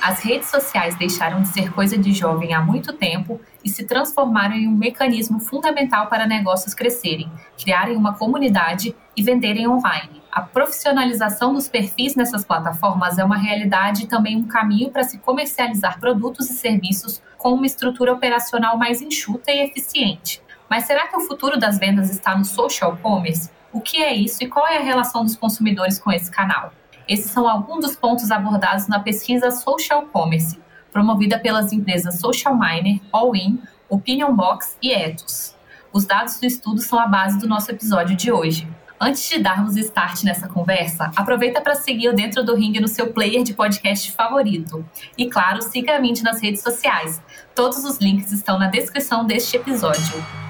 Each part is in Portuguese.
As redes sociais deixaram de ser coisa de jovem há muito tempo e se transformaram em um mecanismo fundamental para negócios crescerem, criarem uma comunidade e venderem online. A profissionalização dos perfis nessas plataformas é uma realidade e também um caminho para se comercializar produtos e serviços com uma estrutura operacional mais enxuta e eficiente. Mas será que o futuro das vendas está no social commerce? O que é isso e qual é a relação dos consumidores com esse canal? Esses são alguns dos pontos abordados na pesquisa Social Commerce, promovida pelas empresas Social Miner, Allin, Opinion Box e Ethos. Os dados do estudo são a base do nosso episódio de hoje. Antes de darmos start nessa conversa, aproveita para seguir o Dentro do Ring no seu player de podcast favorito. E claro, siga a Mint nas redes sociais. Todos os links estão na descrição deste episódio.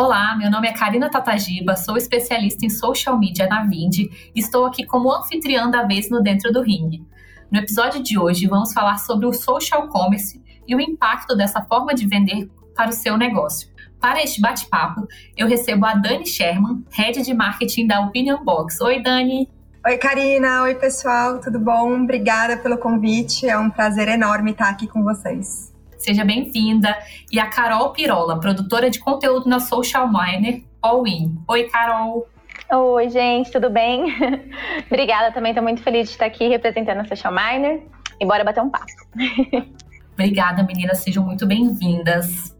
Olá, meu nome é Karina Tatagiba, sou especialista em social media na Vind e estou aqui como anfitriã da vez no Dentro do Ring. No episódio de hoje, vamos falar sobre o social commerce e o impacto dessa forma de vender para o seu negócio. Para este bate-papo, eu recebo a Dani Sherman, Head de Marketing da Opinion Box. Oi, Dani! Oi, Karina! Oi, pessoal! Tudo bom? Obrigada pelo convite. É um prazer enorme estar aqui com vocês seja bem-vinda. E a Carol Pirola, produtora de conteúdo na Social Miner All In. Oi, Carol. Oi, gente, tudo bem? Obrigada também, estou muito feliz de estar aqui representando a Social Miner e bora bater um papo. Obrigada, meninas, sejam muito bem-vindas.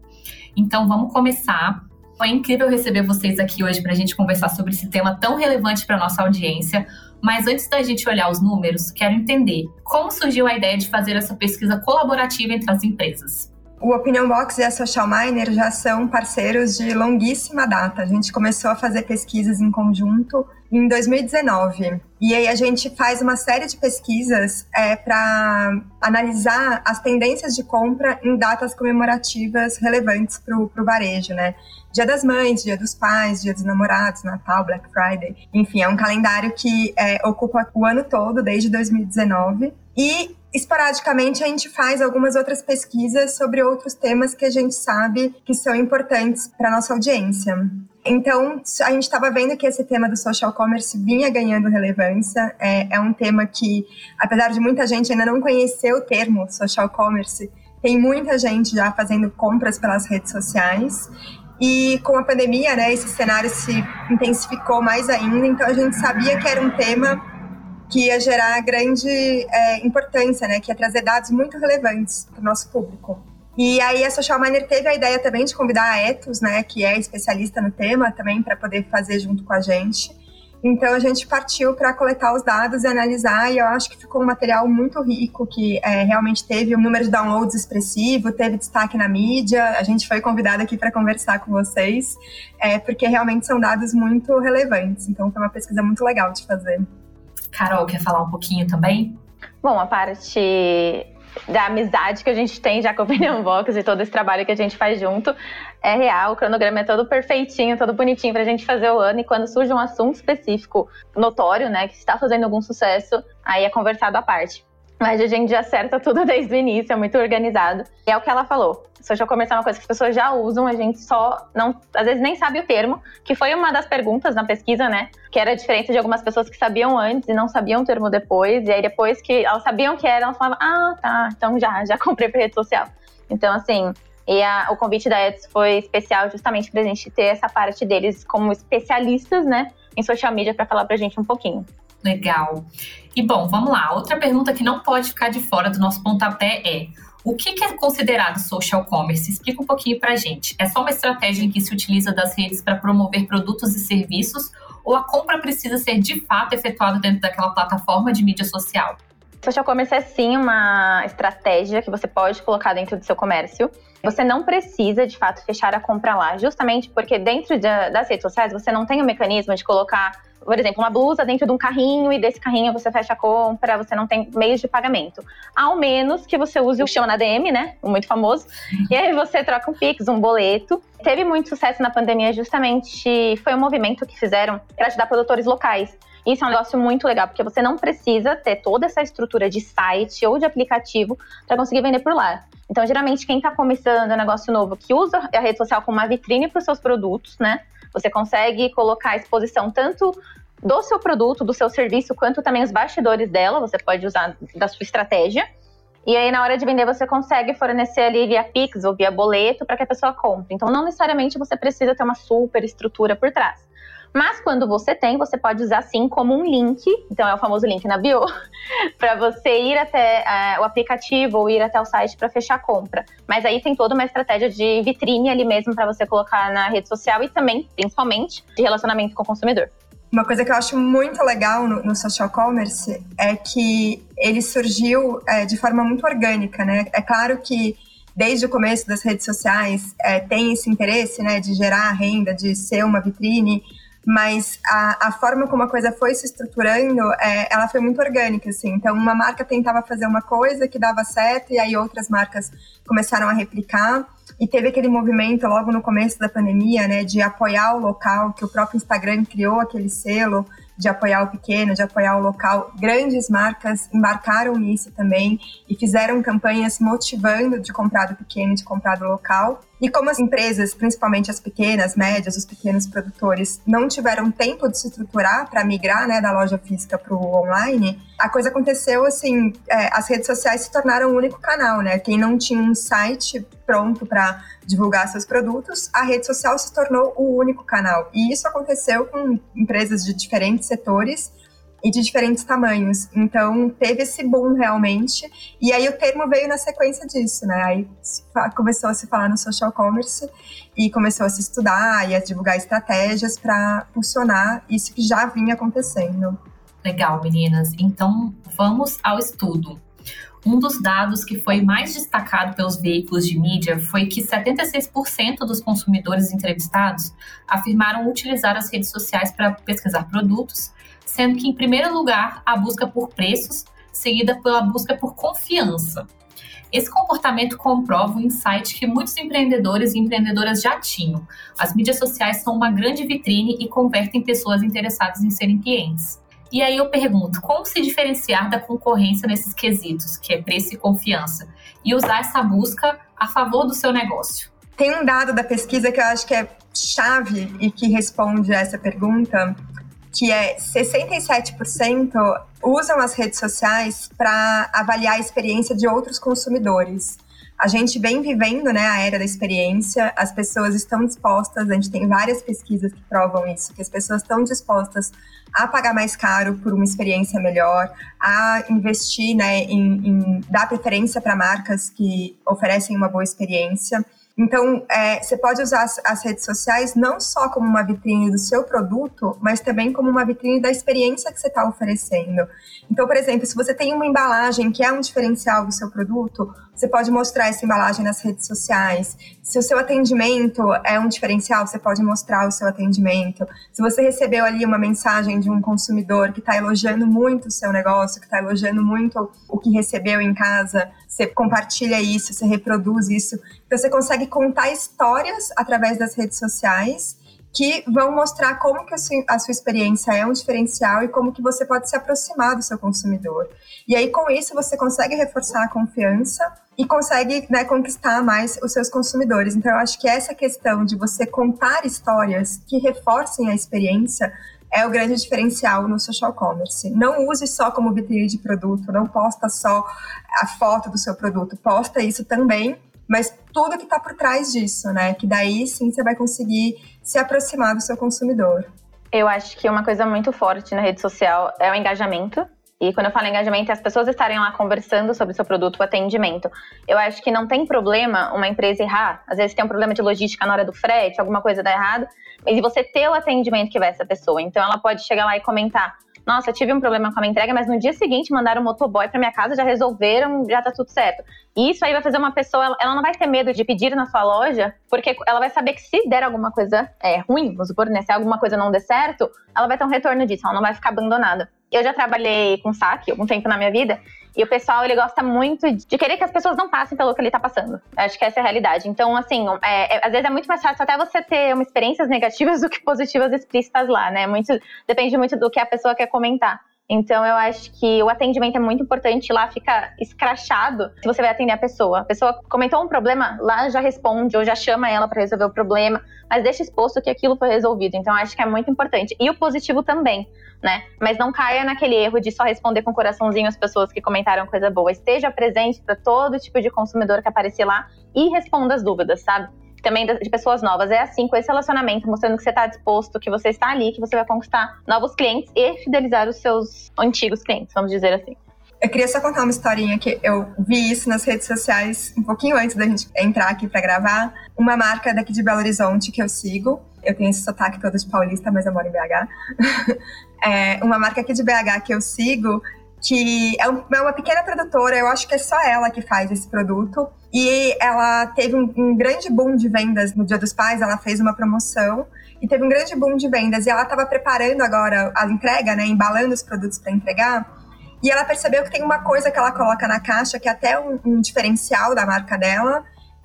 Então, vamos começar. Foi incrível receber vocês aqui hoje para a gente conversar sobre esse tema tão relevante para nossa audiência. Mas antes da gente olhar os números, quero entender como surgiu a ideia de fazer essa pesquisa colaborativa entre as empresas. O Opinion Box e a Social Miner já são parceiros de longuíssima data. A gente começou a fazer pesquisas em conjunto em 2019. E aí a gente faz uma série de pesquisas é, para analisar as tendências de compra em datas comemorativas relevantes para o varejo, né? Dia das Mães, Dia dos Pais, Dia dos Namorados, Natal, Black Friday. Enfim, é um calendário que é, ocupa o ano todo, desde 2019. E esporadicamente a gente faz algumas outras pesquisas sobre outros temas que a gente sabe que são importantes para nossa audiência. Então, a gente estava vendo que esse tema do social commerce vinha ganhando relevância. É, é, um tema que, apesar de muita gente ainda não conhecer o termo social commerce, tem muita gente já fazendo compras pelas redes sociais. E com a pandemia, né, esse cenário se intensificou mais ainda, então a gente sabia que era um tema que ia gerar grande é, importância, né, que ia trazer dados muito relevantes para o nosso público. E aí a Social Miner teve a ideia também de convidar a Ethos, né, que é especialista no tema também, para poder fazer junto com a gente. Então a gente partiu para coletar os dados e analisar, e eu acho que ficou um material muito rico, que é, realmente teve um número de downloads expressivo, teve destaque na mídia. A gente foi convidado aqui para conversar com vocês, é, porque realmente são dados muito relevantes. Então foi uma pesquisa muito legal de fazer. Carol, quer falar um pouquinho também? Bom, a parte da amizade que a gente tem já com o Opinion Box e todo esse trabalho que a gente faz junto é real. O cronograma é todo perfeitinho, todo bonitinho pra gente fazer o ano. E quando surge um assunto específico, notório, né, que está fazendo algum sucesso, aí é conversado à parte. Mas a gente já acerta tudo desde o início, é muito organizado. E é o que ela falou. Social commerce é uma coisa que as pessoas já usam, a gente só não, às vezes nem sabe o termo, que foi uma das perguntas na pesquisa, né? Que era diferente de algumas pessoas que sabiam antes e não sabiam o termo depois. E aí depois que elas sabiam que era, elas falavam, ah, tá, então já, já comprei pra rede social. Então, assim, e a, o convite da Eds foi especial justamente pra gente ter essa parte deles como especialistas, né? Em social media para falar pra gente um pouquinho. Legal. E bom, vamos lá. Outra pergunta que não pode ficar de fora do nosso pontapé é: o que é considerado social commerce? Explica um pouquinho para gente. É só uma estratégia em que se utiliza das redes para promover produtos e serviços ou a compra precisa ser de fato efetuada dentro daquela plataforma de mídia social? Social commerce é sim uma estratégia que você pode colocar dentro do seu comércio. Você não precisa, de fato, fechar a compra lá, justamente porque dentro de, das redes sociais você não tem o mecanismo de colocar por exemplo, uma blusa dentro de um carrinho e desse carrinho você fecha a compra, você não tem meios de pagamento. Ao menos que você use o chama na DM, né? O muito famoso. E aí você troca um Pix, um boleto. Teve muito sucesso na pandemia, justamente foi um movimento que fizeram para ajudar produtores locais. Isso é um negócio muito legal, porque você não precisa ter toda essa estrutura de site ou de aplicativo para conseguir vender por lá. Então, geralmente, quem está começando um negócio novo, que usa a rede social como uma vitrine para os seus produtos, né? Você consegue colocar a exposição tanto do seu produto, do seu serviço, quanto também os bastidores dela, você pode usar da sua estratégia. E aí, na hora de vender, você consegue fornecer ali via Pix ou via boleto para que a pessoa compre. Então, não necessariamente você precisa ter uma super estrutura por trás. Mas quando você tem, você pode usar sim como um link, então é o famoso link na bio, para você ir até uh, o aplicativo ou ir até o site para fechar a compra. Mas aí tem toda uma estratégia de vitrine ali mesmo para você colocar na rede social e também, principalmente, de relacionamento com o consumidor. Uma coisa que eu acho muito legal no, no social commerce é que ele surgiu é, de forma muito orgânica, né? É claro que desde o começo das redes sociais é, tem esse interesse, né, de gerar renda, de ser uma vitrine, mas a, a forma como a coisa foi se estruturando, é, ela foi muito orgânica, assim. Então, uma marca tentava fazer uma coisa que dava certo, e aí outras marcas começaram a replicar. E teve aquele movimento logo no começo da pandemia, né, de apoiar o local, que o próprio Instagram criou aquele selo de apoiar o pequeno, de apoiar o local. Grandes marcas embarcaram nisso também e fizeram campanhas motivando de comprar do pequeno, de comprar do local. E como as empresas, principalmente as pequenas, médias, os pequenos produtores, não tiveram tempo de se estruturar para migrar né, da loja física para o online, a coisa aconteceu assim: é, as redes sociais se tornaram o único canal, né? Quem não tinha um site pronto para divulgar seus produtos, a rede social se tornou o único canal. E isso aconteceu com empresas de diferentes setores e de diferentes tamanhos. Então, teve esse boom realmente. E aí o termo veio na sequência disso, né? Aí começou a se falar no social commerce e começou a se estudar e a divulgar estratégias para funcionar isso que já vinha acontecendo. Legal, meninas. Então, vamos ao estudo. Um dos dados que foi mais destacado pelos veículos de mídia foi que 76% dos consumidores entrevistados afirmaram utilizar as redes sociais para pesquisar produtos, sendo que, em primeiro lugar, a busca por preços, seguida pela busca por confiança. Esse comportamento comprova o insight que muitos empreendedores e empreendedoras já tinham. As mídias sociais são uma grande vitrine e convertem pessoas interessadas em serem clientes. E aí eu pergunto, como se diferenciar da concorrência nesses quesitos, que é preço e confiança, e usar essa busca a favor do seu negócio? Tem um dado da pesquisa que eu acho que é chave e que responde a essa pergunta, que é 67% usam as redes sociais para avaliar a experiência de outros consumidores. A gente vem vivendo né, a era da experiência, as pessoas estão dispostas, a gente tem várias pesquisas que provam isso, que as pessoas estão dispostas a pagar mais caro por uma experiência melhor, a investir né, em, em dar preferência para marcas que oferecem uma boa experiência. Então, é, você pode usar as, as, redes sociais não só como uma vitrine do seu produto, mas também como uma vitrine da experiência que você está oferecendo. Então, por exemplo, se você tem uma embalagem que é um diferencial do seu produto, você pode mostrar essa embalagem nas redes sociais. Se o seu atendimento é um diferencial, você pode mostrar o seu atendimento. Se você recebeu ali uma mensagem de um consumidor que está elogiando muito o seu negócio, que está elogiando muito o que recebeu em casa, você compartilha isso, você reproduz isso. Então, você consegue contar histórias através das redes sociais que vão mostrar como que a sua, a sua, experiência é um diferencial e como que você pode se aproximar do seu consumidor. E aí, com isso, você consegue reforçar a confiança e consegue né, conquistar mais os seus consumidores. Então, eu acho que essa questão de você contar histórias que reforcem a experiência é o grande diferencial no social commerce. Não use só como vitrine de produto, não posta só a foto do seu produto, posta isso também, mas tudo que está por trás disso, né? Que daí sim você vai conseguir se aproximar do seu consumidor. Eu acho que uma coisa muito forte na rede social é o engajamento. E quando eu falo engajamento, é as pessoas estarem lá conversando sobre o seu produto, o atendimento. Eu acho que não tem problema uma empresa errar. Às vezes tem um problema de logística na hora do frete, alguma coisa dá errado. Mas você ter o atendimento que vai essa pessoa. Então ela pode chegar lá e comentar: nossa, tive um problema com a minha entrega, mas no dia seguinte mandaram um motoboy para minha casa, já resolveram, já tá tudo certo. E isso aí vai fazer uma pessoa, ela não vai ter medo de pedir na sua loja, porque ela vai saber que se der alguma coisa é, ruim, vamos supor, né, se alguma coisa não der certo, ela vai ter um retorno disso, ela não vai ficar abandonada. Eu já trabalhei com saque algum tempo na minha vida, e o pessoal, ele gosta muito de querer que as pessoas não passem pelo que ele tá passando. Acho que essa é a realidade. Então, assim, é, é, às vezes é muito mais fácil até você ter uma experiências negativas do que positivas explícitas lá, né? Muito, depende muito do que a pessoa quer comentar. Então, eu acho que o atendimento é muito importante. Lá fica escrachado se você vai atender a pessoa. A pessoa comentou um problema, lá já responde ou já chama ela para resolver o problema, mas deixa exposto que aquilo foi resolvido. Então, eu acho que é muito importante. E o positivo também né? Mas não caia naquele erro de só responder com coraçãozinho as pessoas que comentaram coisa boa. Esteja presente para todo tipo de consumidor que aparecer lá e responda as dúvidas, sabe? Também de pessoas novas. É assim, com esse relacionamento, mostrando que você está disposto, que você está ali, que você vai conquistar novos clientes e fidelizar os seus antigos clientes, vamos dizer assim. Eu queria só contar uma historinha que eu vi isso nas redes sociais um pouquinho antes da gente entrar aqui para gravar. Uma marca daqui de Belo Horizonte que eu sigo. Eu tenho esse sotaque todo de paulista, mas eu moro em BH. é uma marca aqui de BH que eu sigo, que é, é uma pequena produtora, eu acho que é só ela que faz esse produto. E ela teve um, um, grande boom de vendas no Dia dos Pais, ela fez uma promoção e teve um grande boom de vendas. E ela estava preparando agora a entrega, né, embalando os produtos para entregar. E ela percebeu que tem uma coisa que ela coloca na caixa, que é até um, um diferencial da marca dela,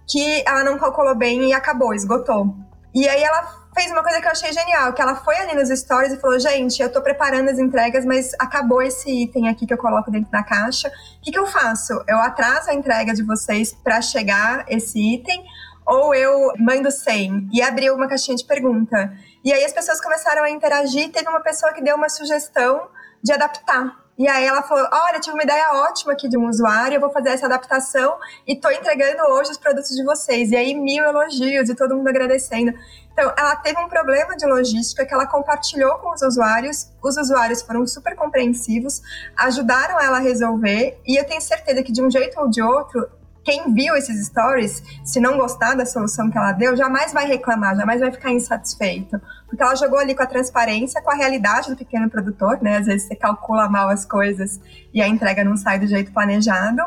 que ela não calculou bem e acabou, esgotou. E aí ela fez uma coisa que eu achei genial, que ela foi ali nos stories e falou, gente, eu tô preparando as entregas, mas acabou esse item aqui que eu coloco dentro da caixa. O que, que eu faço? Eu atraso a entrega de vocês para chegar esse item ou eu mando sem? E abriu uma caixinha de pergunta. E aí as pessoas começaram a interagir, teve uma pessoa que deu uma sugestão de adaptar. E aí ela falou: Olha, tive uma ideia ótima aqui de um usuário, eu vou fazer essa adaptação e tô entregando hoje os produtos de vocês. E aí, mil elogios e todo mundo agradecendo. Então, ela teve um problema de logística que ela compartilhou com os usuários. Os usuários foram super compreensivos, ajudaram ela a resolver. E eu tenho certeza que, de um jeito ou de outro, quem viu esses stories, se não gostar da solução que ela deu, jamais vai reclamar, jamais vai ficar insatisfeito. Porque ela jogou ali com a transparência, com a realidade do pequeno produtor, né? Às vezes você calcula mal as coisas e a entrega não sai do jeito planejado.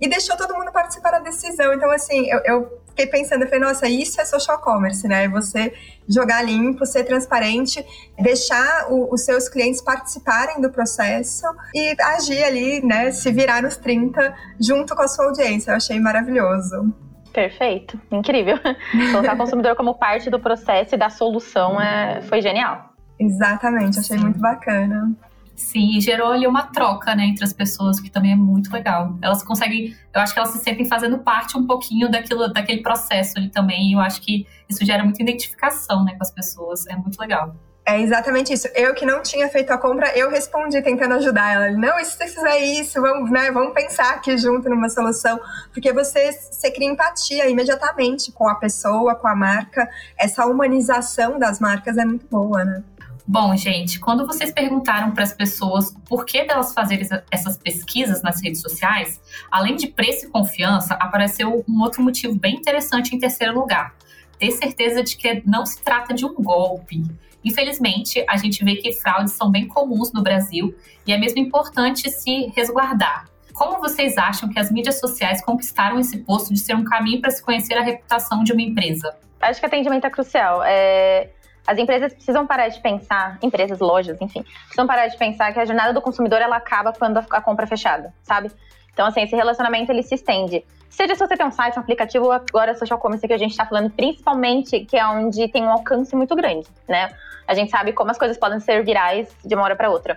E deixou todo mundo participar da decisão. Então, assim, eu, eu fiquei pensando, eu falei, nossa, isso é social commerce, né? Você jogar limpo, ser transparente, deixar o, os seus clientes participarem do processo e agir ali, né? Se virar nos 30 junto com a sua audiência. Eu achei maravilhoso. Perfeito, incrível. Colocar o consumidor como parte do processo e da solução é, foi genial. Exatamente, achei muito bacana. Sim, e gerou ali uma troca, né, entre as pessoas, que também é muito legal. Elas conseguem, eu acho que elas se sentem fazendo parte um pouquinho daquilo, daquele processo ali também, e eu acho que isso gera muita identificação, né, com as pessoas, é muito legal. É exatamente isso. Eu que não tinha feito a compra, eu respondi tentando ajudar ela. Não, e se você fizer isso, vamos, né, vamos pensar aqui junto numa solução. Porque você, você cria empatia imediatamente com a pessoa, com a marca. Essa humanização das marcas é muito boa, né? Bom, gente, quando vocês perguntaram para as pessoas por que delas fazerem essas pesquisas nas redes sociais, além de preço e confiança, apareceu um outro motivo bem interessante em terceiro lugar: ter certeza de que não se trata de um golpe. Infelizmente, a gente vê que fraudes são bem comuns no Brasil e é mesmo importante se resguardar. Como vocês acham que as mídias sociais conquistaram esse posto de ser um caminho para se conhecer a reputação de uma empresa? Acho que atendimento é crucial. É as empresas precisam parar de pensar, empresas, lojas, enfim, precisam parar de pensar que a jornada do consumidor ela acaba quando a compra é fechada, sabe? Então, assim, esse relacionamento ele se estende. Seja se você tem um site, um aplicativo, agora social commerce que a gente está falando, principalmente que é onde tem um alcance muito grande, né? A gente sabe como as coisas podem ser virais de uma hora para outra.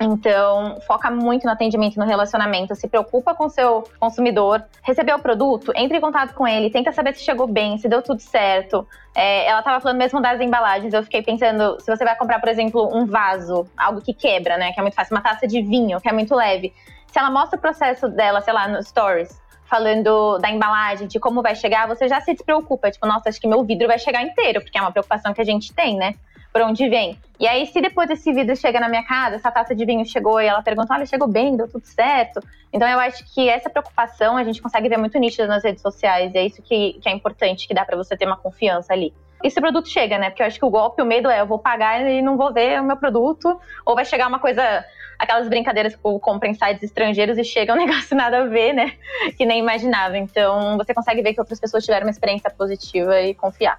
Então, foca muito no atendimento, no relacionamento, se preocupa com seu consumidor, recebeu o produto, entre em contato com ele, tenta saber se chegou bem, se deu tudo certo. É, ela estava falando mesmo das embalagens, eu fiquei pensando, se você vai comprar, por exemplo, um vaso, algo que quebra, né, que é muito fácil, uma taça de vinho, que é muito leve. Se ela mostra o processo dela, sei lá, no stories, falando da embalagem, de como vai chegar, você já se despreocupa. Tipo, nossa, acho que meu vidro vai chegar inteiro, porque é uma preocupação que a gente tem, né? Por onde vem. E aí, se depois esse vidro chega na minha casa, essa taça de vinho chegou e ela pergunta, olha, chegou bem, deu tudo certo. Então, eu acho que essa preocupação a gente consegue ver muito nítida nas redes sociais. E é isso que, que é importante, que dá para você ter uma confiança ali. e se o produto chega, né? Porque eu acho que o golpe, o medo é eu vou pagar e não vou ver o meu produto, ou vai chegar uma coisa, aquelas brincadeiras que compra em sites estrangeiros e chega um negócio nada a ver, né? Que nem imaginava. Então você consegue ver que outras pessoas tiveram uma experiência positiva e confiar.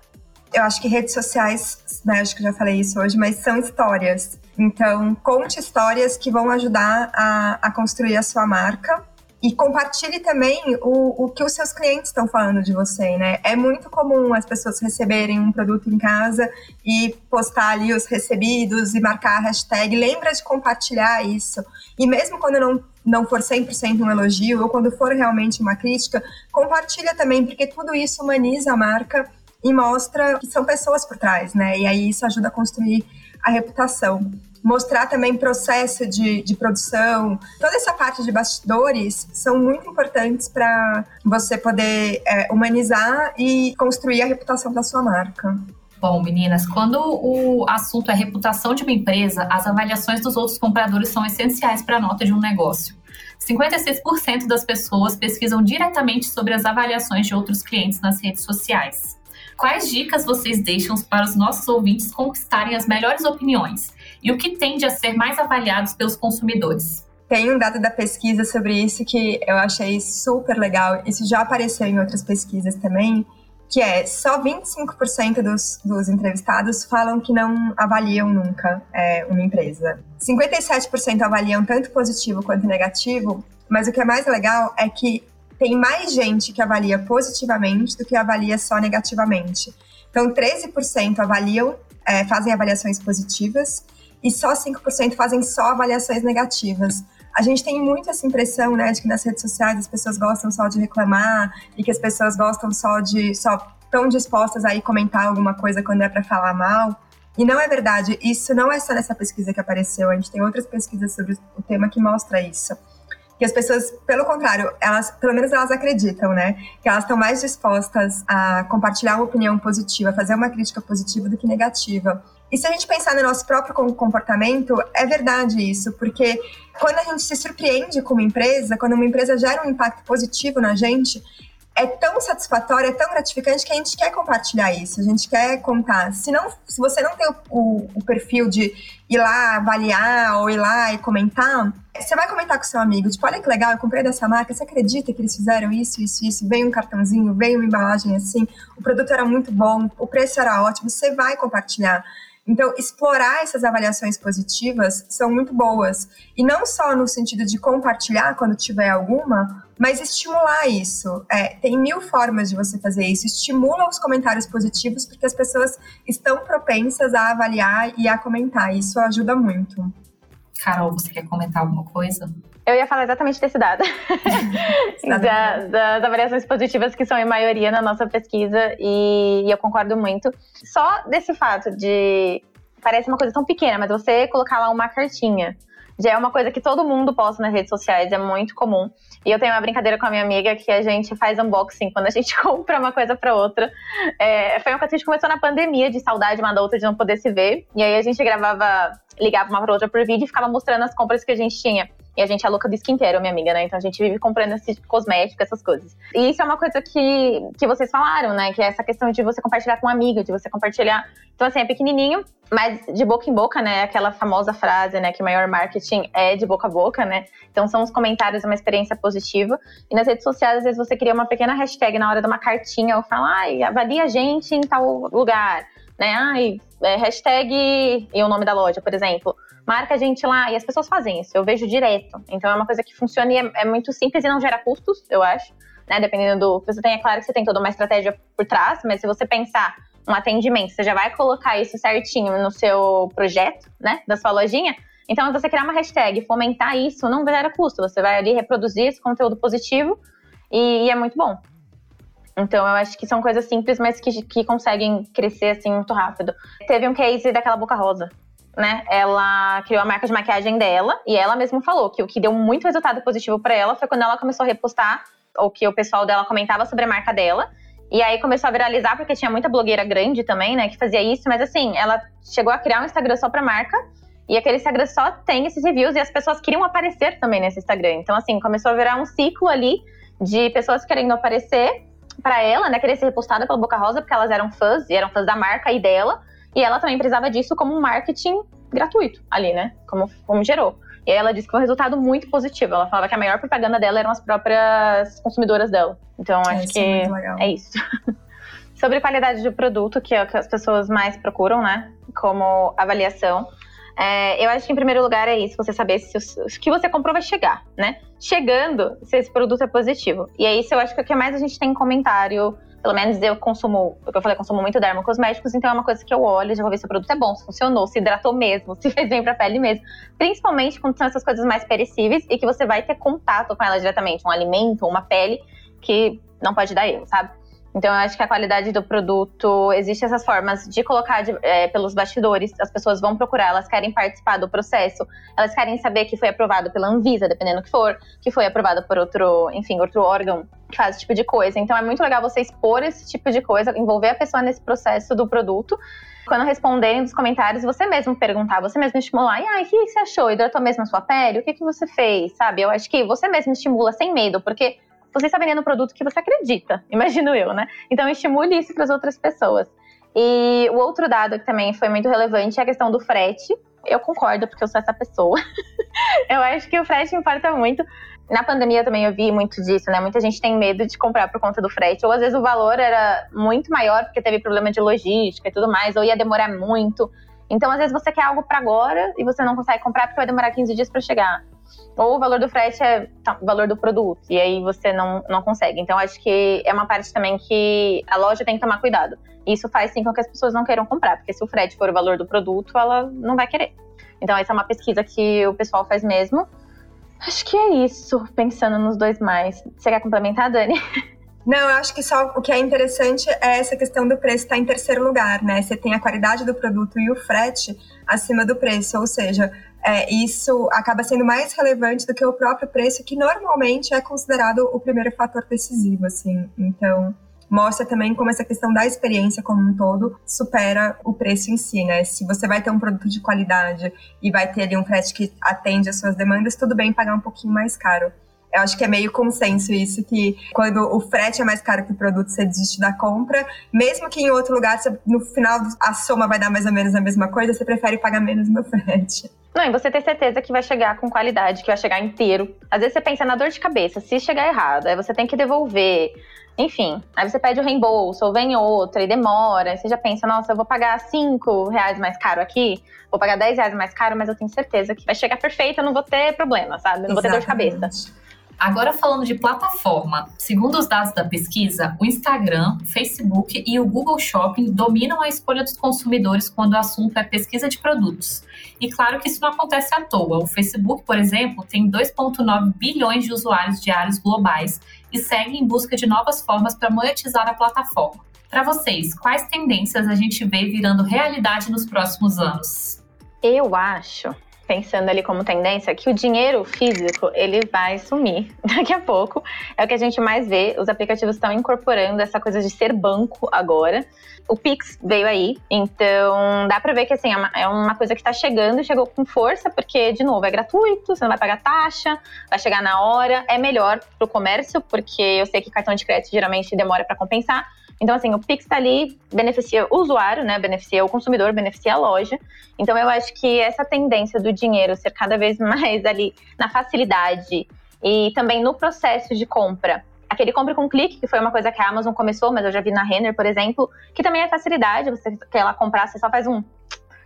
Eu acho que redes sociais, né, acho que já falei isso hoje, mas são histórias. Então, conte histórias que vão ajudar a, a construir a sua marca e compartilhe também o, o que os seus clientes estão falando de você, né? É muito comum as pessoas receberem um produto em casa e postar ali os recebidos e marcar a hashtag. Lembra de compartilhar isso. E mesmo quando não, não for 100% um elogio ou quando for realmente uma crítica, compartilha também, porque tudo isso humaniza a marca e mostra que são pessoas por trás, né? E aí isso ajuda a construir a reputação mostrar também processo de, de produção. Toda essa parte de bastidores são muito importantes para você poder é, humanizar e construir a reputação da sua marca. Bom, meninas, quando o assunto é reputação de uma empresa, as avaliações dos outros compradores são essenciais para a nota de um negócio. 56% das pessoas pesquisam diretamente sobre as avaliações de outros clientes nas redes sociais. Quais dicas vocês deixam para os nossos ouvintes conquistarem as melhores opiniões? e o que tende a ser mais avaliados pelos consumidores. Tem um dado da pesquisa sobre isso que eu achei super legal. Isso já apareceu em outras pesquisas também, que é só 25% dos, dos entrevistados falam que não avaliam nunca é, uma empresa. 57% avaliam tanto positivo quanto negativo, mas o que é mais legal é que tem mais gente que avalia positivamente do que avalia só negativamente. Então, 13% avaliam, é, fazem avaliações positivas e só 5% fazem só avaliações negativas. A gente tem muito essa impressão, né, de que nas redes sociais as pessoas gostam só de reclamar e que as pessoas gostam só de só estão dispostas a ir comentar alguma coisa quando é para falar mal. E não é verdade. Isso não é só nessa pesquisa que apareceu. A gente tem outras pesquisas sobre o tema que mostra isso. Que as pessoas, pelo contrário, elas, pelo menos elas acreditam, né? Que elas estão mais dispostas a compartilhar uma opinião positiva, fazer uma crítica positiva do que negativa. E se a gente pensar no nosso próprio comportamento, é verdade isso, porque quando a gente se surpreende com uma empresa, quando uma empresa gera um impacto positivo na gente, é tão satisfatório, é tão gratificante que a gente quer compartilhar isso, a gente quer contar. Se, não, se você não tem o, o, o perfil de ir lá avaliar ou ir lá e comentar, você vai comentar com seu amigo, tipo, olha que legal, eu comprei dessa marca, você acredita que eles fizeram isso, isso, isso, veio um cartãozinho, veio uma embalagem assim, o produto era muito bom, o preço era ótimo, você vai compartilhar. Então, explorar essas avaliações positivas são muito boas. E não só no sentido de compartilhar quando tiver alguma, mas estimular isso. É, tem mil formas de você fazer isso. Estimula os comentários positivos, porque as pessoas estão propensas a avaliar e a comentar. Isso ajuda muito. Carol, você quer comentar alguma coisa? Eu ia falar exatamente desse dado. da, das avaliações positivas que são em maioria na nossa pesquisa e, e eu concordo muito. Só desse fato de. Parece uma coisa tão pequena, mas você colocar lá uma cartinha já é uma coisa que todo mundo posta nas redes sociais, é muito comum. E eu tenho uma brincadeira com a minha amiga que a gente faz unboxing quando a gente compra uma coisa para outra. É, foi uma coisa que a gente começou na pandemia, de saudade uma da outra, de não poder se ver. E aí a gente gravava, ligava uma pra outra por vídeo e ficava mostrando as compras que a gente tinha. E a gente é louca do skincare, minha amiga, né? Então a gente vive comprando esse cosmético, essas coisas. E isso é uma coisa que, que vocês falaram, né? Que é essa questão de você compartilhar com um amigo, de você compartilhar. Então, assim, é pequenininho, mas de boca em boca, né? Aquela famosa frase, né? Que maior marketing é de boca a boca, né? Então são os comentários, uma experiência positiva. E nas redes sociais, às vezes você cria uma pequena hashtag na hora de uma cartinha, ou fala, ai, avalia a gente em tal lugar, né? Ai, é, hashtag e o nome da loja, por exemplo marca a gente lá. E as pessoas fazem isso, eu vejo direto. Então é uma coisa que funciona e é, é muito simples e não gera custos, eu acho. Né? Dependendo do que você tem, é claro que você tem toda uma estratégia por trás, mas se você pensar um atendimento, você já vai colocar isso certinho no seu projeto, né? Da sua lojinha. Então, você criar uma hashtag, fomentar isso, não gera custo. Você vai ali reproduzir esse conteúdo positivo e, e é muito bom. Então, eu acho que são coisas simples, mas que, que conseguem crescer assim muito rápido. Teve um case daquela boca rosa, né? Ela criou a marca de maquiagem dela e ela mesma falou que o que deu muito resultado positivo para ela foi quando ela começou a repostar o que o pessoal dela comentava sobre a marca dela. E aí começou a viralizar porque tinha muita blogueira grande também, né, que fazia isso, mas assim, ela chegou a criar um Instagram só pra marca. E aquele Instagram só tem esses reviews e as pessoas queriam aparecer também nesse Instagram. Então, assim, começou a virar um ciclo ali de pessoas querendo aparecer para ela, né, querer ser repostada pela Boca Rosa, porque elas eram fãs, e eram fãs da marca e dela, e ela também precisava disso como um marketing gratuito ali, né, como, como gerou. E ela disse que foi um resultado muito positivo. Ela falava que a maior propaganda dela eram as próprias consumidoras dela. Então, é, acho que é, é isso. Sobre qualidade do produto, que é o que as pessoas mais procuram, né, como avaliação. É, eu acho que em primeiro lugar é isso, você saber se o, o, que você comprou vai chegar, né? Chegando, se esse produto é positivo. E é isso, eu acho que o que mais a gente tem em comentário, pelo menos eu consumo, porque eu falei, consumo muito dermocosméticos, então é uma coisa que eu olho, já vou ver se o produto é bom, se funcionou, se hidratou mesmo, se fez bem pra pele mesmo. Principalmente quando são essas coisas mais perecíveis e que você vai ter contato com ela diretamente, um alimento, uma pele que não pode dar erro, sabe? Então, eu acho que a qualidade do produto, existem essas formas de colocar de, é, pelos bastidores, as pessoas vão procurar, elas querem participar do processo, elas querem saber que foi aprovado pela Anvisa, dependendo do que for, que foi aprovado por outro, enfim, outro órgão que faz esse tipo de coisa. Então, é muito legal você expor esse tipo de coisa, envolver a pessoa nesse processo do produto. Quando responderem nos comentários, você mesmo perguntar, você mesmo estimular, e aí, o que você achou? Hidratou mesmo a sua pele? O que, que você fez? Sabe? Eu acho que você mesmo estimula sem medo, porque você está vendendo um produto que você acredita, imagino eu, né? Então estimule isso para as outras pessoas. E o outro dado que também foi muito relevante é a questão do frete. Eu concordo, porque eu sou essa pessoa. eu acho que o frete importa muito. Na pandemia também eu vi muito disso, né? Muita gente tem medo de comprar por conta do frete, ou às vezes o valor era muito maior porque teve problema de logística e tudo mais, ou ia demorar muito. Então, às vezes você quer algo para agora e você não consegue comprar porque vai demorar 15 dias para chegar. Ou o valor do frete é tá, o valor do produto, e aí você não, não consegue. Então, acho que é uma parte também que a loja tem que tomar cuidado. Isso faz sim com que as pessoas não queiram comprar, porque se o frete for o valor do produto, ela não vai querer. Então, essa é uma pesquisa que o pessoal faz mesmo. Acho que é isso, pensando nos dois mais. Você quer complementar, Dani? Não, eu acho que só o que é interessante é essa questão do preço estar em terceiro lugar, né? Você tem a qualidade do produto e o frete acima do preço, ou seja, é, isso acaba sendo mais relevante do que o próprio preço, que normalmente é considerado o primeiro fator decisivo, assim. Então, mostra também como essa questão da experiência como um todo supera o preço em si, né? Se você vai ter um produto de qualidade e vai ter ali um frete que atende às suas demandas, tudo bem pagar um pouquinho mais caro. Eu acho que é meio consenso isso, que quando o frete é mais caro que o produto, você desiste da compra. Mesmo que em outro lugar, no final a soma vai dar mais ou menos a mesma coisa, você prefere pagar menos no frete. Não, e você ter certeza que vai chegar com qualidade, que vai chegar inteiro. Às vezes você pensa na dor de cabeça, se chegar errado, aí você tem que devolver. Enfim, aí você pede o reembolso, ou vem outra e demora. Aí você já pensa, nossa, eu vou pagar 5 reais mais caro aqui, vou pagar 10 reais mais caro, mas eu tenho certeza que vai chegar perfeito, eu não vou ter problema, sabe? não Exatamente. vou ter dor de cabeça. Agora falando de plataforma, segundo os dados da pesquisa, o Instagram, Facebook e o Google Shopping dominam a escolha dos consumidores quando o assunto é pesquisa de produtos. E claro que isso não acontece à toa. O Facebook, por exemplo, tem 2,9 bilhões de usuários diários globais e segue em busca de novas formas para monetizar a plataforma. Para vocês, quais tendências a gente vê virando realidade nos próximos anos? Eu acho pensando ali como tendência, que o dinheiro físico ele vai sumir daqui a pouco. É o que a gente mais vê. Os aplicativos estão incorporando essa coisa de ser banco agora. O Pix veio aí, então dá para ver que assim é uma, é coisa que está chegando, chegou com força, porque de novo é gratuito, você não vai pagar taxa, vai chegar na hora, é melhor para o comércio, porque eu sei que cartão de crédito geralmente demora para compensar. Então, assim, o Pix está ali, beneficia o usuário, né? Beneficia o consumidor, beneficia a loja. Então, eu acho que essa tendência do dinheiro ser cada vez mais ali na facilidade e também no processo de compra. Aquele compra com clique, que foi uma coisa que a Amazon começou, mas eu já vi na Renner, por exemplo, que também é facilidade. Você quer lá comprar, você só faz um.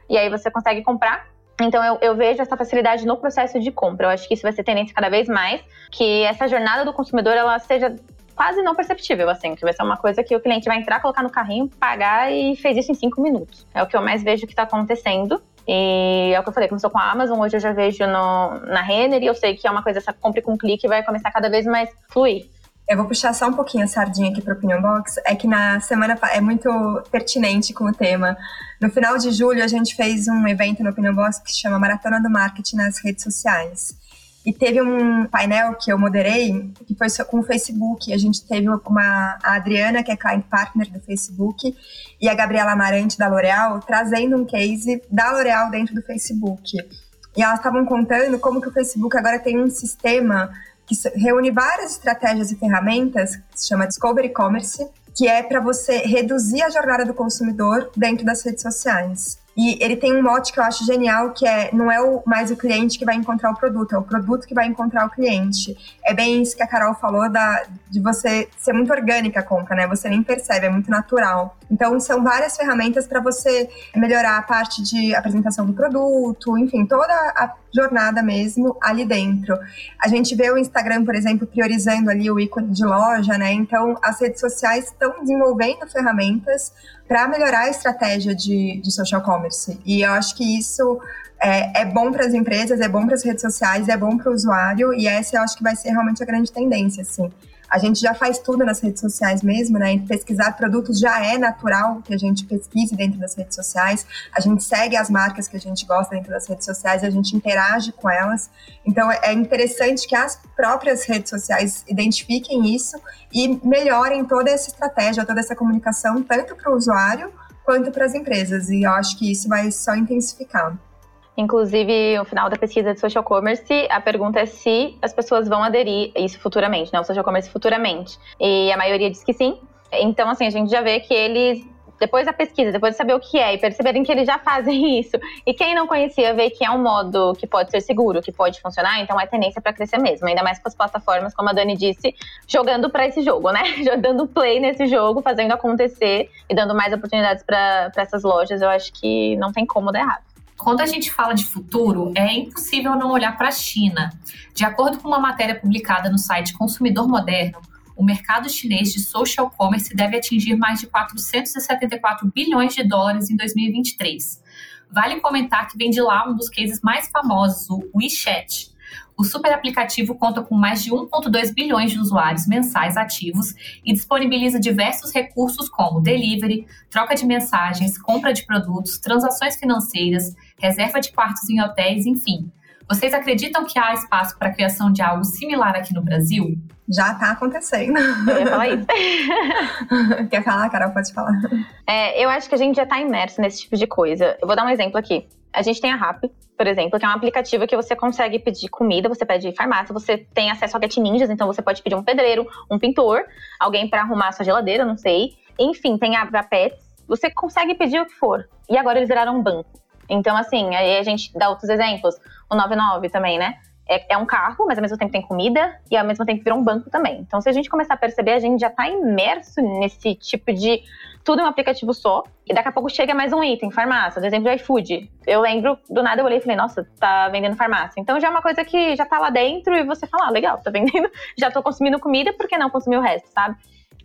E aí você consegue comprar. Então eu, eu, vejo essa facilidade no processo de compra. Eu acho que isso vai ser tendência cada vez mais, que essa jornada do consumidor ela seja quase não perceptível, assim, que vai ser uma coisa que o cliente vai entrar, colocar no carrinho, pagar e fez isso em cinco minutos. É o que eu mais vejo que está acontecendo. E é o que eu falei, começou com a Amazon, hoje eu já vejo no, na Renner e eu sei que é uma coisa, essa compra com clique vai começar cada vez mais fluir. Eu vou puxar só um pouquinho a sardinha aqui para o Opinion Box. É que na semana é muito pertinente com o tema. No final de julho, a gente fez um evento no Opinion Box que se chama Maratona do Marketing nas redes sociais. E teve um painel que eu moderei, que foi com o Facebook. A gente teve uma a Adriana, que é client partner do Facebook, e a Gabriela Amarante, da L'Oréal, trazendo um case da L'Oréal dentro do Facebook. E elas estavam contando como que o Facebook agora tem um sistema que reúne várias estratégias e ferramentas, que se chama Discovery Commerce, que é para você reduzir a jornada do consumidor dentro das redes sociais. E ele tem um mote que eu acho genial, que é não é o, mais o cliente que vai encontrar o produto, é o produto que vai encontrar o cliente. É bem isso que a Carol falou da, de você ser muito orgânica a compra, né? Você nem percebe, é muito natural. Então, são várias ferramentas para você melhorar a parte de apresentação do produto, enfim, toda a jornada mesmo ali dentro. A gente vê o Instagram, por exemplo, priorizando ali o ícone de loja, né? Então, as redes sociais estão desenvolvendo ferramentas para melhorar a estratégia de, de social commerce. E eu acho que isso é, é bom para as empresas, é bom para as redes sociais, é bom para o usuário, e essa eu acho que vai ser realmente a grande tendência, assim. A gente já faz tudo nas redes sociais mesmo, né? Pesquisar produtos já é natural que a gente pesquise dentro das redes sociais. A gente segue as marcas que a gente gosta dentro das redes sociais e a gente interage com elas. Então é interessante que as próprias redes sociais identifiquem isso e melhorem toda essa estratégia, toda essa comunicação, tanto para o usuário quanto para as empresas. E eu acho que isso vai só intensificar. Inclusive, no final da pesquisa de social commerce, a pergunta é se as pessoas vão aderir isso futuramente, né? O social commerce futuramente. E a maioria diz que sim. Então, assim, a gente já vê que eles depois da pesquisa, depois de saber o que é e perceberem que eles já fazem isso, e quem não conhecia vê que é um modo que pode ser seguro, que pode funcionar, então é tendência para crescer mesmo. Ainda mais com as plataformas, como a Dani disse, jogando para esse jogo, né? Dando play nesse jogo, fazendo acontecer e dando mais oportunidades para essas lojas, eu acho que não tem como dar errado. Quando a gente fala de futuro, é impossível não olhar para a China. De acordo com uma matéria publicada no site Consumidor Moderno, o mercado chinês de social commerce deve atingir mais de 474 bilhões de dólares em 2023. Vale comentar que vem de lá um dos cases mais famosos, o WeChat, o super aplicativo conta com mais de 1,2 bilhões de usuários mensais ativos e disponibiliza diversos recursos como delivery, troca de mensagens, compra de produtos, transações financeiras, reserva de quartos em hotéis, enfim. Vocês acreditam que há espaço para a criação de algo similar aqui no Brasil? Já está acontecendo. Eu ia falar isso. Quer falar, Carol? Pode falar. É, eu acho que a gente já está imerso nesse tipo de coisa. Eu vou dar um exemplo aqui. A gente tem a RAP, por exemplo, que é um aplicativo que você consegue pedir comida, você pede farmácia, você tem acesso a Get Ninjas, então você pode pedir um pedreiro, um pintor, alguém para arrumar a sua geladeira, não sei. Enfim, tem a, a Pets, você consegue pedir o que for. E agora eles viraram um banco. Então, assim, aí a gente dá outros exemplos. O 99 também, né? É, é, um carro, mas ao mesmo tempo tem comida e ao mesmo tempo vira um banco também. Então, se a gente começar a perceber, a gente já está imerso nesse tipo de tudo em um aplicativo só. E daqui a pouco chega mais um item, farmácia, por exemplo, de iFood. Eu lembro, do nada eu olhei e falei, nossa, tá vendendo farmácia. Então já é uma coisa que já tá lá dentro e você fala, ah, legal, tá vendendo, já tô consumindo comida, por que não consumir o resto, sabe?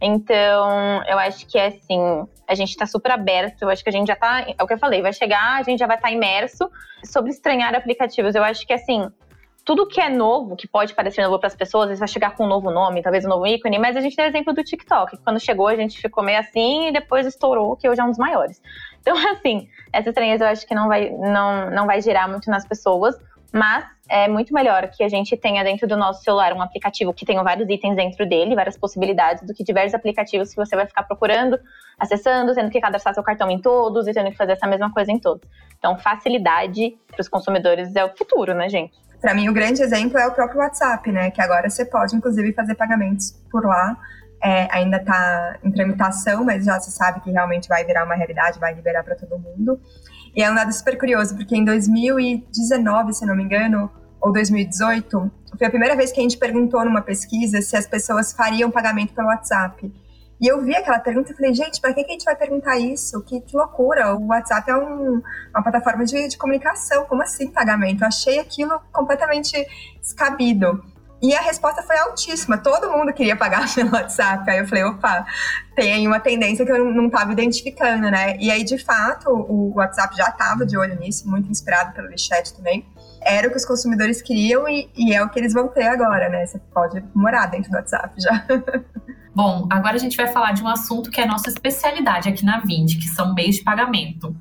Então, eu acho que é assim, a gente tá super aberto, eu acho que a gente já tá, é o que eu falei, vai chegar, a gente já vai estar tá imerso sobre estranhar aplicativos. Eu acho que assim, tudo que é novo, que pode parecer novo para as pessoas, vai chegar com um novo nome, talvez um novo ícone, mas a gente tem o exemplo do TikTok, que quando chegou a gente ficou meio assim e depois estourou, que hoje é um dos maiores. Então, assim, essa estranheza eu acho que não vai, não, não vai girar muito nas pessoas, mas é muito melhor que a gente tenha dentro do nosso celular um aplicativo que tenha vários itens dentro dele, várias possibilidades, do que diversos aplicativos que você vai ficar procurando, acessando, tendo que cadastrar seu cartão em todos e tendo que fazer essa mesma coisa em todos. Então, facilidade para os consumidores é o futuro, né, gente? Para mim, o grande exemplo é o próprio WhatsApp, né? Que agora você pode, inclusive, fazer pagamentos por lá. É, ainda está em tramitação, mas já se sabe que realmente vai virar uma realidade, vai liberar para todo mundo. E é um dado super curioso, porque em 2019, se não me engano, ou 2018, foi a primeira vez que a gente perguntou numa pesquisa se as pessoas fariam pagamento pelo WhatsApp. E eu vi aquela pergunta e falei, gente, para que, que a gente vai perguntar isso? Que, que loucura! O WhatsApp é um, uma plataforma de, de comunicação, como assim pagamento? Eu achei aquilo completamente descabido. E a resposta foi altíssima, todo mundo queria pagar pelo WhatsApp. Aí eu falei, opa, tem aí uma tendência que eu não estava identificando, né? E aí, de fato, o WhatsApp já estava de olho nisso, muito inspirado pelo WeChat também. Era o que os consumidores queriam e, e é o que eles vão ter agora, né? Você pode morar dentro do WhatsApp já. Bom, agora a gente vai falar de um assunto que é nossa especialidade aqui na Vind, que são meios de pagamento.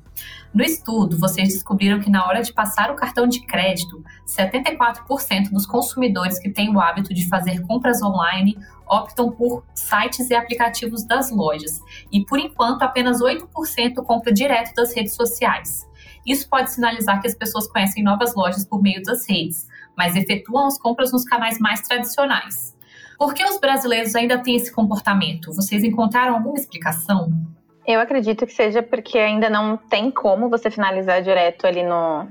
No estudo, vocês descobriram que na hora de passar o cartão de crédito, 74% dos consumidores que têm o hábito de fazer compras online optam por sites e aplicativos das lojas, e por enquanto apenas 8% compra direto das redes sociais. Isso pode sinalizar que as pessoas conhecem novas lojas por meio das redes, mas efetuam as compras nos canais mais tradicionais. Por que os brasileiros ainda têm esse comportamento? Vocês encontraram alguma explicação? Eu acredito que seja porque ainda não tem como você finalizar direto ali no,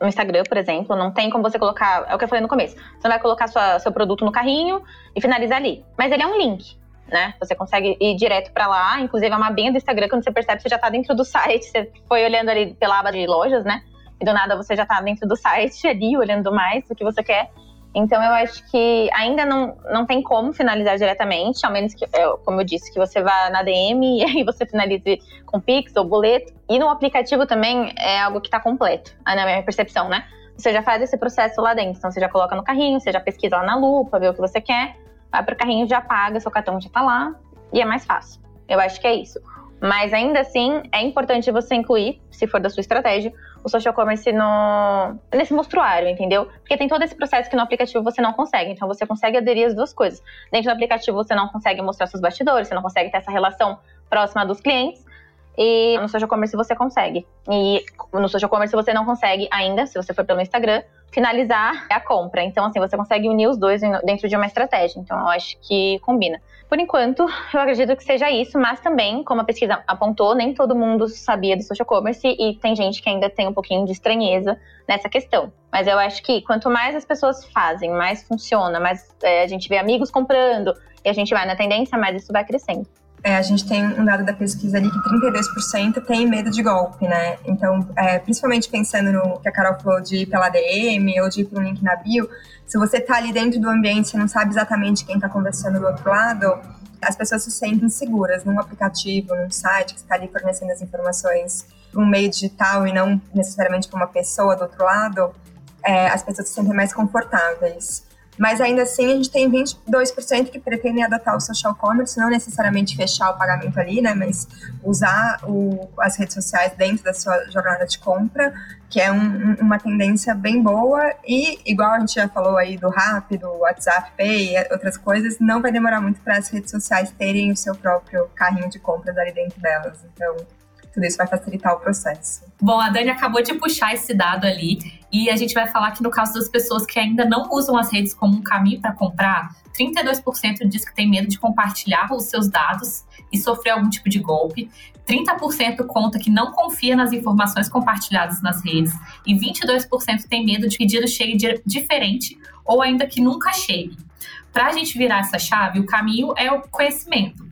no Instagram, por exemplo, não tem como você colocar. É o que eu falei no começo. Você vai colocar sua, seu produto no carrinho e finalizar ali. Mas ele é um link, né? Você consegue ir direto para lá. Inclusive, é uma abinha do Instagram, quando você percebe, você já tá dentro do site. Você foi olhando ali pela aba de lojas, né? E do nada você já tá dentro do site ali, olhando mais o que você quer. Então eu acho que ainda não, não tem como finalizar diretamente, ao menos que, como eu disse, que você vá na DM e aí você finalize com Pix ou boleto. E no aplicativo também é algo que está completo, na minha percepção, né? Você já faz esse processo lá dentro. Então você já coloca no carrinho, você já pesquisa lá na lupa, vê o que você quer, vai pro carrinho, já paga, seu cartão já tá lá e é mais fácil. Eu acho que é isso. Mas ainda assim, é importante você incluir, se for da sua estratégia, o social commerce no, nesse mostruário, entendeu? Porque tem todo esse processo que no aplicativo você não consegue. Então você consegue aderir as duas coisas. Dentro do aplicativo você não consegue mostrar seus bastidores, você não consegue ter essa relação próxima dos clientes. E no social commerce você consegue. E no social commerce você não consegue ainda, se você for pelo Instagram, finalizar a compra. Então, assim, você consegue unir os dois dentro de uma estratégia. Então, eu acho que combina. Por enquanto, eu acredito que seja isso, mas também, como a pesquisa apontou, nem todo mundo sabia do social commerce e tem gente que ainda tem um pouquinho de estranheza nessa questão. Mas eu acho que quanto mais as pessoas fazem, mais funciona, mais é, a gente vê amigos comprando e a gente vai na tendência, mais isso vai crescendo. É, a gente tem um dado da pesquisa ali que 32% tem medo de golpe, né? Então, é, principalmente pensando no que a Carol falou de ir pela DM ou de ir para um link na bio, se você tá ali dentro do ambiente, você não sabe exatamente quem está conversando do outro lado, as pessoas se sentem seguras num aplicativo, num site que está ali fornecendo as informações para um meio digital e não necessariamente para uma pessoa do outro lado, é, as pessoas se sentem mais confortáveis. Mas ainda assim, a gente tem 22% que pretendem adotar o social commerce, não necessariamente fechar o pagamento ali, né? Mas usar o, as redes sociais dentro da sua jornada de compra, que é um, uma tendência bem boa. E, igual a gente já falou aí do Rap, do WhatsApp Pay e outras coisas, não vai demorar muito para as redes sociais terem o seu próprio carrinho de compras ali dentro delas. Então, tudo isso vai facilitar o processo. Bom, a Dani acabou de puxar esse dado ali e a gente vai falar que no caso das pessoas que ainda não usam as redes como um caminho para comprar, 32% diz que tem medo de compartilhar os seus dados e sofrer algum tipo de golpe. 30% conta que não confia nas informações compartilhadas nas redes e 22% tem medo de pedido chegue diferente ou ainda que nunca chegue. Para a gente virar essa chave, o caminho é o conhecimento.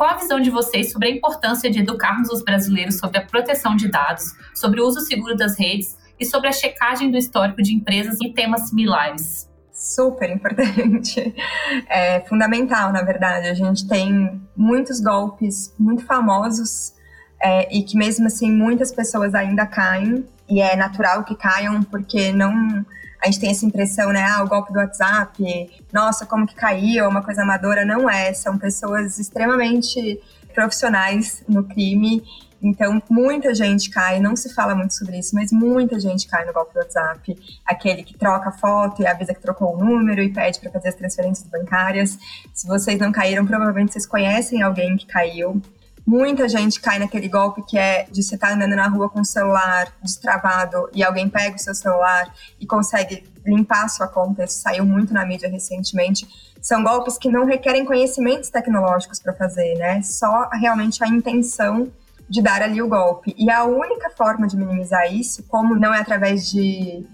Qual a visão de vocês sobre a importância de educarmos os brasileiros sobre a proteção de dados, sobre o uso seguro das redes e sobre a checagem do histórico de empresas em temas similares? Super importante. É fundamental, na verdade. A gente tem muitos golpes muito famosos é, e que, mesmo assim, muitas pessoas ainda caem. E é natural que caiam porque não a gente tem essa impressão, né? Ah, o golpe do WhatsApp, nossa, como que caiu, uma coisa amadora. Não é, são pessoas extremamente profissionais no crime. Então, muita gente cai, não se fala muito sobre isso, mas muita gente cai no golpe do WhatsApp. Aquele que troca foto e avisa que trocou o número e pede para fazer as transferências bancárias. Se vocês não caíram, provavelmente vocês conhecem alguém que caiu. Muita gente cai naquele golpe que é de você estar tá andando na rua com o celular destravado e alguém pega o seu celular e consegue limpar a sua conta. Isso saiu muito na mídia recentemente. São golpes que não requerem conhecimentos tecnológicos para fazer, né? Só realmente a intenção de dar ali o golpe. E a única forma de minimizar isso, como não é através de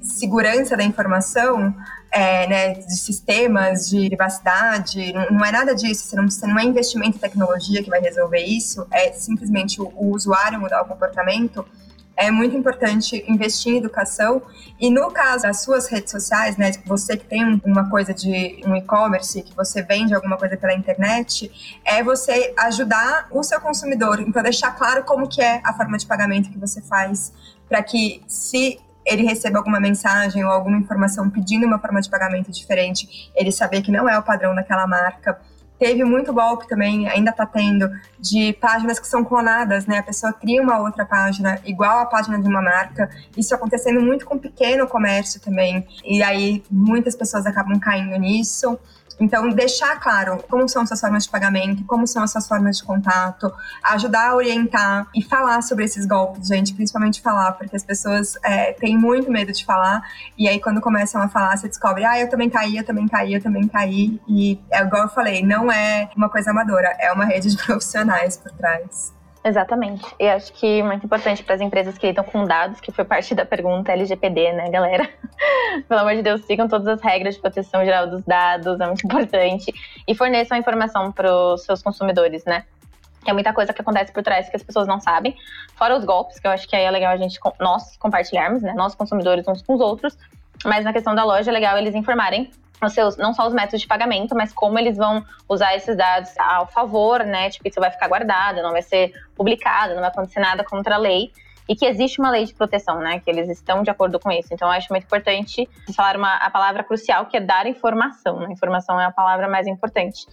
segurança da informação, é, né, de sistemas, de privacidade, não, não é nada disso, você não, você não é investimento em tecnologia que vai resolver isso, é simplesmente o, o usuário mudar o comportamento, é muito importante investir em educação. E no caso das suas redes sociais, né, você que tem uma coisa de um e-commerce, que você vende alguma coisa pela internet, é você ajudar o seu consumidor. Então, deixar claro como que é a forma de pagamento que você faz, para que se ele receba alguma mensagem ou alguma informação pedindo uma forma de pagamento diferente, ele saber que não é o padrão daquela marca. Teve muito golpe também, ainda está tendo, de páginas que são clonadas, né? A pessoa cria uma outra página igual à página de uma marca. Isso acontecendo muito com pequeno comércio também. E aí muitas pessoas acabam caindo nisso. Então, deixar claro como são suas formas de pagamento, como são as suas formas de contato, ajudar a orientar e falar sobre esses golpes, gente, principalmente falar, porque as pessoas é, têm muito medo de falar, e aí quando começam a falar, você descobre, ah, eu também caí, eu também caí, eu também caí, e é igual eu falei, não é uma coisa amadora, é uma rede de profissionais por trás. Exatamente. E acho que muito importante para as empresas que lidam com dados, que foi parte da pergunta LGPD, né, galera? Pelo amor de Deus, sigam todas as regras de proteção geral dos dados, é muito importante. E forneçam informação para os seus consumidores, né? É muita coisa que acontece por trás que as pessoas não sabem. Fora os golpes, que eu acho que aí é legal a gente, nós compartilharmos, né? Nós consumidores uns com os outros. Mas na questão da loja é legal eles informarem seus, não só os métodos de pagamento, mas como eles vão usar esses dados ao favor, né? Tipo, isso vai ficar guardado, não vai ser publicado, não vai acontecer nada contra a lei. E que existe uma lei de proteção, né? Que eles estão de acordo com isso. Então, eu acho muito importante falar uma, a palavra crucial, que é dar informação. Né? Informação é a palavra mais importante.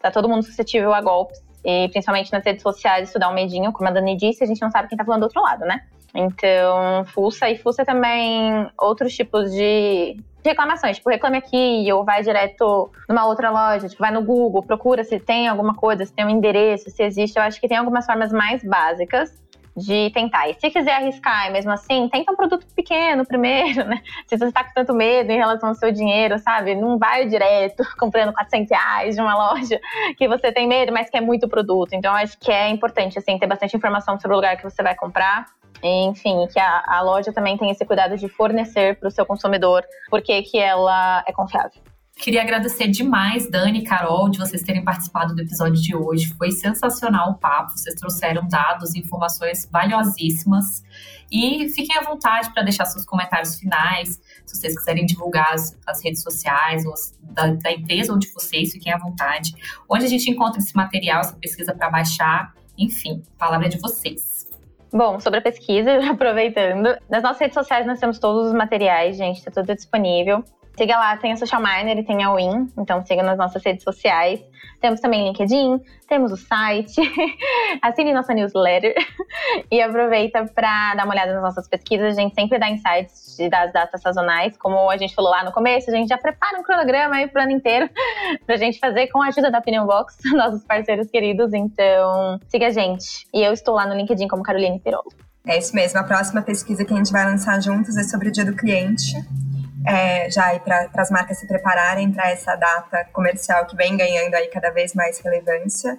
Tá todo mundo suscetível a golpes. E principalmente nas redes sociais, isso dá um medinho. Como a Dani disse, a gente não sabe quem tá falando do outro lado, né? Então, fuça. E fuça também outros tipos de reclamações, tipo, reclame aqui, ou vai direto numa outra loja, tipo, vai no Google, procura se tem alguma coisa, se tem um endereço, se existe. Eu acho que tem algumas formas mais básicas de tentar. E se quiser arriscar, mesmo assim, tenta um produto pequeno primeiro, né? Se você está com tanto medo em relação ao seu dinheiro, sabe? Não vai direto comprando 400 reais de uma loja que você tem medo, mas que é muito produto. Então, acho que é importante, assim, ter bastante informação sobre o lugar que você vai comprar enfim, que a, a loja também tem esse cuidado de fornecer para o seu consumidor porque que ela é confiável. Queria agradecer demais, Dani e Carol, de vocês terem participado do episódio de hoje. Foi sensacional o papo, vocês trouxeram dados e informações valiosíssimas. E fiquem à vontade para deixar seus comentários finais. Se vocês quiserem divulgar as, as redes sociais ou da, da, empresa ou de vocês, fiquem à vontade. Onde a gente encontra esse material, essa pesquisa para baixar. Enfim, a palavra é de vocês. Bom, sobre a pesquisa, aproveitando, nas nossas redes sociais nós temos todos os materiais, gente, tá tudo disponível. Siga lá, tem a Social Miner e tem a Win, então siga nas nossas redes sociais. Temos também LinkedIn, temos o site, assine nossa newsletter e aproveita para dar uma olhada nas nossas pesquisas. A gente sempre dá insights das datas sazonais, como a gente falou lá no começo, a gente já prepara um cronograma aí pro ano inteiro pra gente fazer com a ajuda da Opinion Box, nossos parceiros queridos. Então, siga a gente. E eu estou lá no LinkedIn como Caroline Pirolo. É isso mesmo. A próxima pesquisa que a gente vai lançar juntos é sobre o Dia do Cliente é, já para as marcas se prepararem para essa data comercial que vem ganhando aí cada vez mais relevância.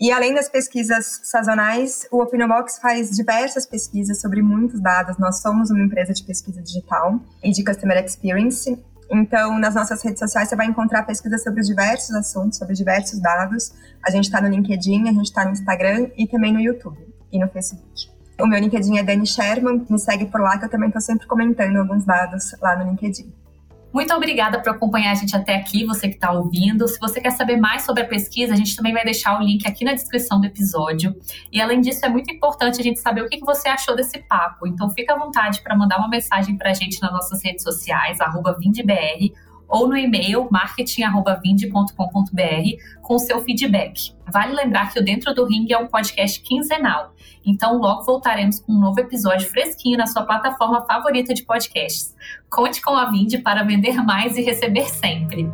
E além das pesquisas sazonais, o Opinobox faz diversas pesquisas sobre muitos dados. Nós somos uma empresa de pesquisa digital e de Customer Experience. Então, nas nossas redes sociais, você vai encontrar pesquisas sobre diversos assuntos, sobre diversos dados. A gente está no LinkedIn, a gente está no Instagram e também no YouTube e no Facebook. O meu LinkedIn é Dani Sherman, me segue por lá que eu também estou sempre comentando alguns dados lá no LinkedIn. Muito obrigada por acompanhar a gente até aqui, você que está ouvindo. Se você quer saber mais sobre a pesquisa, a gente também vai deixar o link aqui na descrição do episódio. E além disso, é muito importante a gente saber o que você achou desse papo. Então fica à vontade para mandar uma mensagem para a gente nas nossas redes sociais, VindBR, ou no e-mail marketing@vinde.com.br com seu feedback. Vale lembrar que o Dentro do Ring é um podcast quinzenal, então logo voltaremos com um novo episódio fresquinho na sua plataforma favorita de podcasts. Conte com a Vinde para vender mais e receber sempre.